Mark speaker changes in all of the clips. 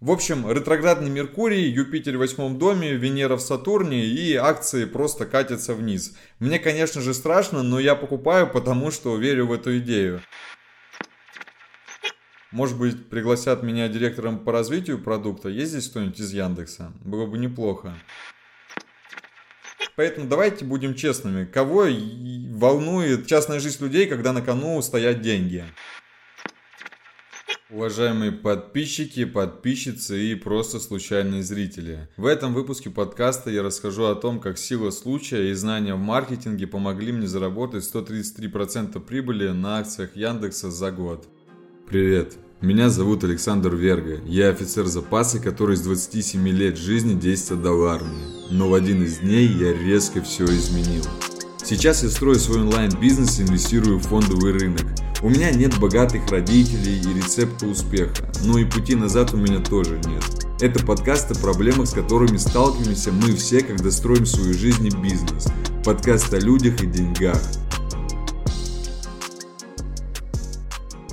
Speaker 1: В общем, ретроградный Меркурий, Юпитер в восьмом доме, Венера в Сатурне и акции просто катятся вниз. Мне, конечно же, страшно, но я покупаю, потому что верю в эту идею. Может быть, пригласят меня директором по развитию продукта? Есть здесь кто-нибудь из Яндекса? Было бы неплохо. Поэтому давайте будем честными. Кого волнует частная жизнь людей, когда на кону стоят деньги? Уважаемые подписчики, подписчицы и просто случайные зрители. В этом выпуске подкаста я расскажу о том, как сила случая и знания в маркетинге помогли мне заработать 133% прибыли на акциях Яндекса за год. Привет, меня зовут Александр Верга. Я офицер запаса, который с 27 лет жизни 10 отдал армии. Но в один из дней я резко все изменил. Сейчас я строю свой онлайн-бизнес и инвестирую в фондовый рынок. У меня нет богатых родителей и рецепта успеха, но и пути назад у меня тоже нет. Это подкаст о проблемах, с которыми сталкиваемся мы все, когда строим свою жизнь и бизнес. Подкаст о людях и деньгах.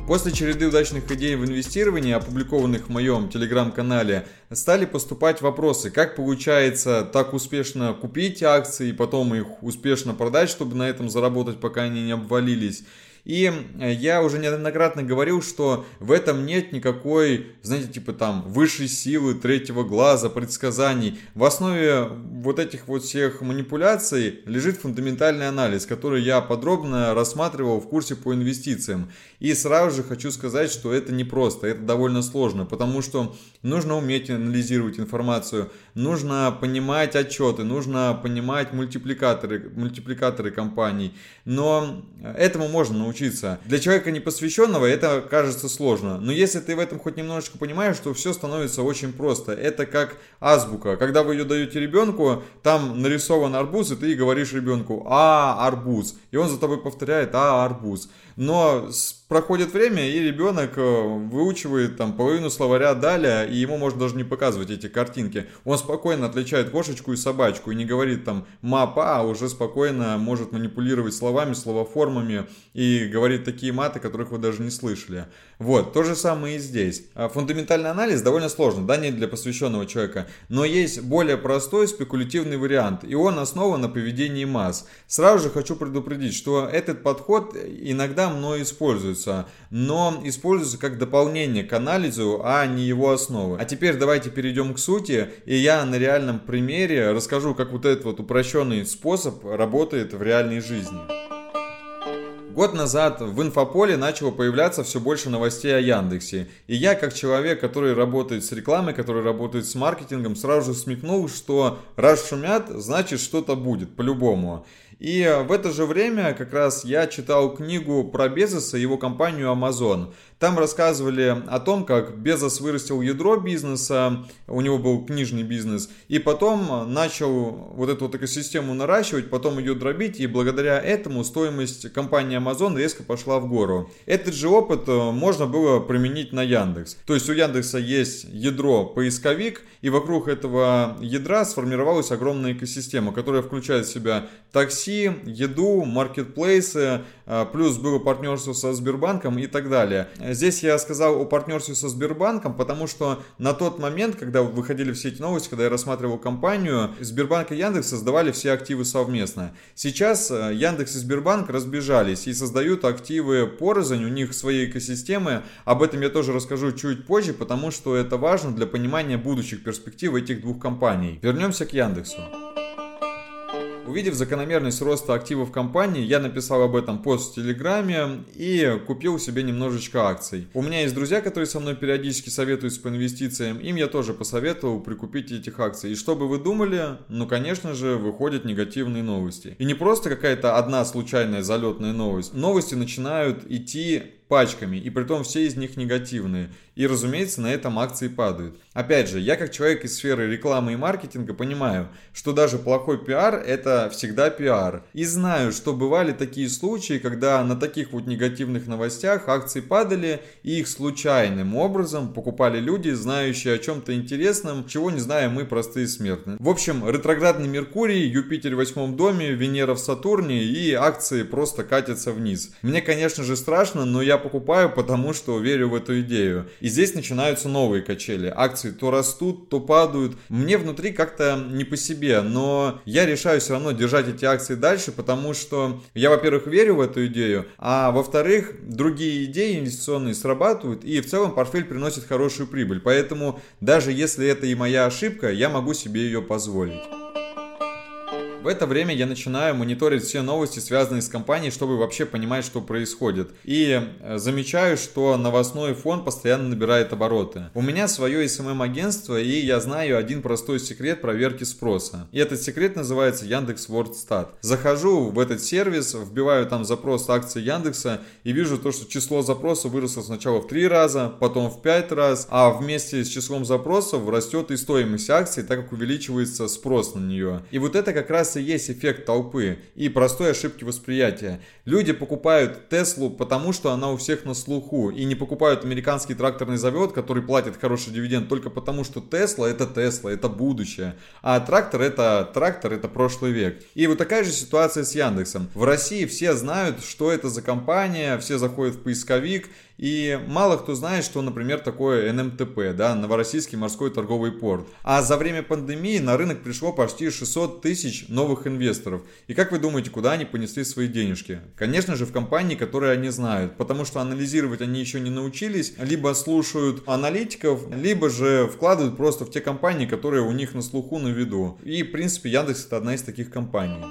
Speaker 1: После череды удачных идей в инвестировании, опубликованных в моем телеграм-канале, стали поступать вопросы, как получается так успешно купить акции и потом их успешно продать, чтобы на этом заработать, пока они не обвалились. И э, я уже неоднократно говорил, что в этом нет никакой, знаете, типа там высшей силы, третьего глаза, предсказаний. В основе вот этих вот всех манипуляций лежит фундаментальный анализ, который я подробно рассматривал в курсе по инвестициям. И сразу же хочу сказать, что это не просто, это довольно сложно, потому что нужно уметь анализировать информацию, нужно понимать отчеты, нужно понимать мультипликаторы, мультипликаторы компаний. Но этому можно научиться. Для человека непосвященного это кажется сложно. Но если ты в этом хоть немножечко понимаешь, то все становится очень просто. Это как азбука. Когда вы ее даете ребенку, там нарисован арбуз, и ты говоришь ребенку «А, арбуз». И он за тобой повторяет «А, арбуз». Но проходит время, и ребенок э, выучивает там половину словаря далее, и ему можно даже не показывать эти картинки. Он спокойно отличает кошечку и собачку, и не говорит там мапа, а уже спокойно может манипулировать словами, словоформами, и говорит такие маты, которых вы даже не слышали. Вот, то же самое и здесь. А фундаментальный анализ довольно сложно, да, не для посвященного человека, но есть более простой спекулятивный вариант, и он основан на поведении масс. Сразу же хочу предупредить, что этот подход иногда мной используется но используется как дополнение к анализу, а не его основа. А теперь давайте перейдем к сути, и я на реальном примере расскажу, как вот этот вот упрощенный способ работает в реальной жизни. Год назад в инфополе начало появляться все больше новостей о Яндексе. И я, как человек, который работает с рекламой, который работает с маркетингом, сразу же смекнул, что раз шумят, значит что-то будет, по-любому. И в это же время как раз я читал книгу про Безоса и его компанию Amazon. Там рассказывали о том, как Безос вырастил ядро бизнеса, у него был книжный бизнес, и потом начал вот эту вот экосистему наращивать, потом ее дробить, и благодаря этому стоимость компании Amazon резко пошла в гору. Этот же опыт э, можно было применить на Яндекс. То есть у Яндекса есть ядро поисковик, и вокруг этого ядра сформировалась огромная экосистема, которая включает в себя такси, еду, маркетплейсы, э, плюс было партнерство со Сбербанком и так далее. Здесь я сказал о партнерстве со Сбербанком, потому что на тот момент, когда выходили все эти новости, когда я рассматривал компанию, Сбербанк и Яндекс создавали все активы совместно. Сейчас э, Яндекс и Сбербанк разбежались и создают активы порознь, у них свои экосистемы. Об этом я тоже расскажу чуть позже, потому что это важно для понимания будущих перспектив этих двух компаний. Вернемся к Яндексу. Увидев закономерность роста активов компании, я написал об этом пост в Телеграме и купил себе немножечко акций. У меня есть друзья, которые со мной периодически советуются по инвестициям, им я тоже посоветовал прикупить этих акций. И что бы вы думали? Ну, конечно же, выходят негативные новости. И не просто какая-то одна случайная залетная новость. Новости начинают идти пачками, и при том все из них негативные. И, разумеется, на этом акции падают. Опять же, я как человек из сферы рекламы и маркетинга понимаю, что даже плохой пиар – это всегда пиар. И знаю, что бывали такие случаи, когда на таких вот негативных новостях акции падали, и их случайным образом покупали люди, знающие о чем-то интересном, чего не знаем мы, простые смертные. В общем, ретроградный Меркурий, Юпитер в восьмом доме, Венера в Сатурне, и акции просто катятся вниз. Мне, конечно же, страшно, но я покупаю, потому что верю в эту идею. И здесь начинаются новые качели. Акции то растут, то падают. Мне внутри как-то не по себе, но я решаю все равно держать эти акции дальше, потому что я, во-первых, верю в эту идею, а во-вторых, другие идеи инвестиционные срабатывают, и в целом портфель приносит хорошую прибыль. Поэтому даже если это и моя ошибка, я могу себе ее позволить. В это время я начинаю мониторить все новости, связанные с компанией, чтобы вообще понимать, что происходит. И э, замечаю, что новостной фон постоянно набирает обороты. У меня свое SMM-агентство, и я знаю один простой секрет проверки спроса. И этот секрет называется Яндекс Вордстат. Захожу в этот сервис, вбиваю там запрос акции Яндекса и вижу то, что число запросов выросло сначала в 3 раза, потом в 5 раз, а вместе с числом запросов растет и стоимость акции, так как увеличивается спрос на нее. И вот это как раз и есть эффект толпы и простой ошибки восприятия. Люди покупают Теслу, потому что она у всех на слуху, и не покупают американский тракторный завод, который платит хороший дивиденд только потому, что Тесла это Тесла, это будущее, а трактор это трактор, это прошлый век. И вот такая же ситуация с Яндексом. В России все знают, что это за компания, все заходят в поисковик, и мало кто знает, что, например, такое НМТП, да, Новороссийский морской торговый порт. А за время пандемии на рынок пришло почти 600 тысяч новых инвесторов. И как вы думаете, куда они понесли свои денежки? Конечно же, в компании, которые они знают, потому что анализировать они еще не научились, либо слушают аналитиков, либо же вкладывают просто в те компании, которые у них на слуху, на виду. И, в принципе, Яндекс это одна из таких компаний.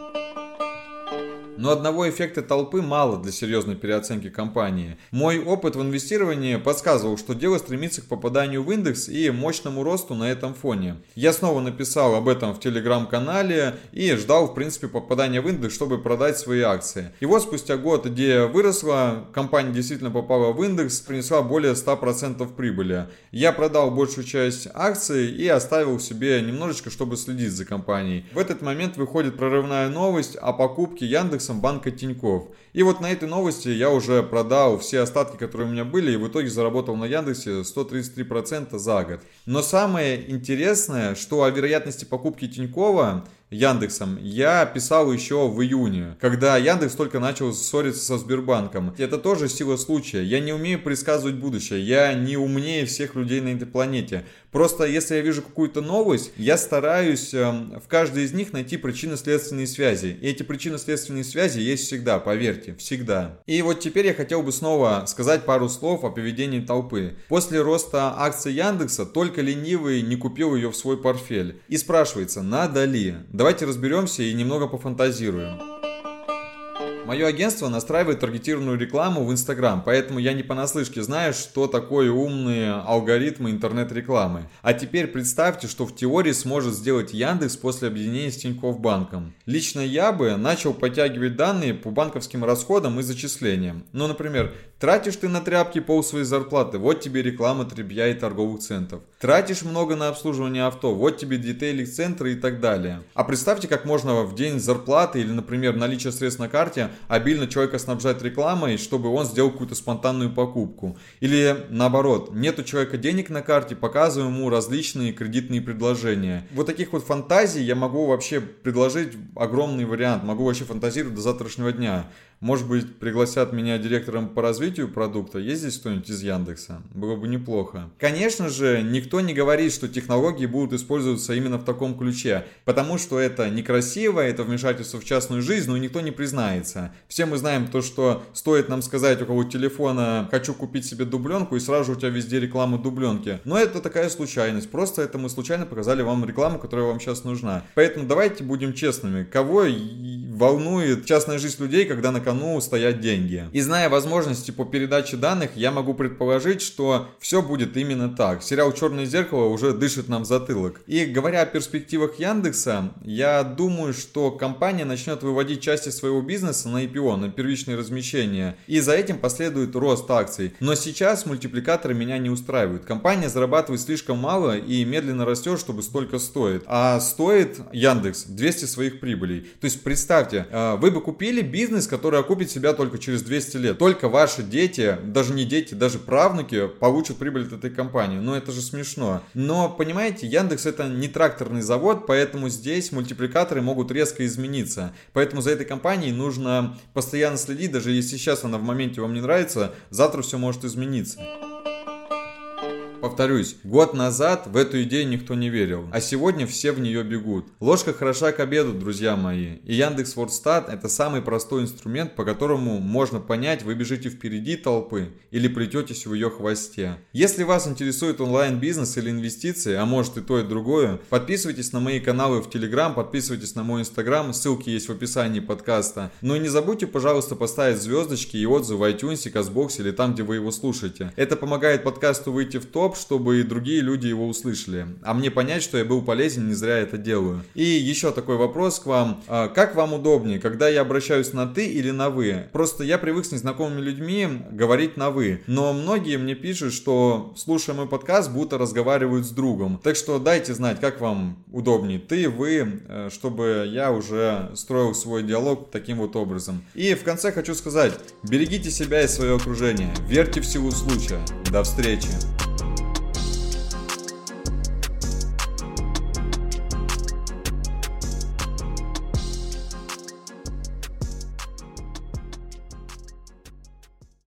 Speaker 1: Но одного эффекта толпы мало для серьезной переоценки компании. Мой опыт в инвестировании подсказывал, что дело стремится к попаданию в индекс и мощному росту на этом фоне. Я снова написал об этом в телеграм-канале и ждал, в принципе, попадания в индекс, чтобы продать свои акции. И вот спустя год идея выросла, компания действительно попала в индекс, принесла более 100% прибыли. Я продал большую часть акций и оставил себе немножечко, чтобы следить за компанией. В этот момент выходит прорывная новость о покупке Яндекса индексом банка Тиньков. И вот на этой новости я уже продал все остатки, которые у меня были, и в итоге заработал на Яндексе 133% за год. Но самое интересное, что о вероятности покупки Тинькова Яндексом я писал еще в июне, когда Яндекс только начал ссориться со Сбербанком. Это тоже сила случая. Я не умею предсказывать будущее. Я не умнее всех людей на этой планете. Просто если я вижу какую-то новость, я стараюсь эм, в каждой из них найти причинно-следственные связи. И эти причинно-следственные связи есть всегда, поверьте, всегда. И вот теперь я хотел бы снова сказать пару слов о поведении толпы. После роста акций Яндекса только ленивый не купил ее в свой портфель. И спрашивается, надо ли? Давайте разберемся и немного пофантазируем. Мое агентство настраивает таргетированную рекламу в Инстаграм, поэтому я не понаслышке знаю, что такое умные алгоритмы интернет-рекламы. А теперь представьте, что в теории сможет сделать Яндекс после объединения с Тинькофф Банком. Лично я бы начал подтягивать данные по банковским расходам и зачислениям. Ну, например, тратишь ты на тряпки пол своей зарплаты, вот тебе реклама требья и торговых центров. Тратишь много на обслуживание авто, вот тебе детейлинг-центры и так далее. А представьте, как можно в день зарплаты или, например, наличие средств на карте обильно человека снабжать рекламой, чтобы он сделал какую-то спонтанную покупку. Или наоборот, нет у человека денег на карте, показываем ему различные кредитные предложения. Вот таких вот фантазий я могу вообще предложить огромный вариант, могу вообще фантазировать до завтрашнего дня. Может быть, пригласят меня директором по развитию продукта? Есть здесь кто-нибудь из Яндекса? Было бы неплохо. Конечно же, никто не говорит, что технологии будут использоваться именно в таком ключе, потому что это некрасиво, это вмешательство в частную жизнь, но никто не признается. Все мы знаем то, что стоит нам сказать у кого телефона «хочу купить себе дубленку» и сразу у тебя везде реклама дубленки. Но это такая случайность, просто это мы случайно показали вам рекламу, которая вам сейчас нужна. Поэтому давайте будем честными, кого волнует частная жизнь людей, когда на кону стоят деньги. И зная возможности по передаче данных, я могу предположить, что все будет именно так. Сериал «Черное зеркало» уже дышит нам затылок. И говоря о перспективах Яндекса, я думаю, что компания начнет выводить части своего бизнеса на IPO, на первичное размещение. И за этим последует рост акций. Но сейчас мультипликаторы меня не устраивают. Компания зарабатывает слишком мало и медленно растет, чтобы столько стоит. А стоит Яндекс 200 своих прибылей. То есть представь представьте, э, вы бы купили бизнес, который окупит себя только через 200 лет. Только ваши дети, даже не дети, даже правнуки получат прибыль от этой компании. Ну это же смешно. Но понимаете, Яндекс это не тракторный завод, поэтому здесь мультипликаторы могут резко измениться. Поэтому за этой компанией нужно постоянно следить, даже если сейчас она в моменте вам не нравится, завтра все может измениться. Повторюсь, год назад в эту идею никто не верил, а сегодня все в нее бегут. Ложка хороша к обеду, друзья мои. И Яндекс Вордстат это самый простой инструмент, по которому можно понять, вы бежите впереди толпы или плететесь в ее хвосте. Если вас интересует онлайн-бизнес или инвестиции, а может и то и другое, подписывайтесь на мои каналы в Телеграм, подписывайтесь на мой Инстаграм, ссылки есть в описании подкаста. Но и не забудьте, пожалуйста, поставить звездочки и отзывы в iTunes, Казбоксе или там, где вы его слушаете. Это помогает подкасту выйти в топ, чтобы и другие люди его услышали. А мне понять, что я был полезен, не зря это делаю. И еще такой вопрос к вам. А, как вам удобнее, когда я обращаюсь на ты или на вы? Просто я привык с незнакомыми людьми говорить на вы. Но многие мне пишут, что слушая мой подкаст, будто разговаривают с другом. Так что дайте знать, как вам удобнее, ты, вы, э, чтобы я уже строил свой диалог таким вот образом. И в конце хочу сказать, берегите себя и свое окружение, верьте в силу случая. До встречи!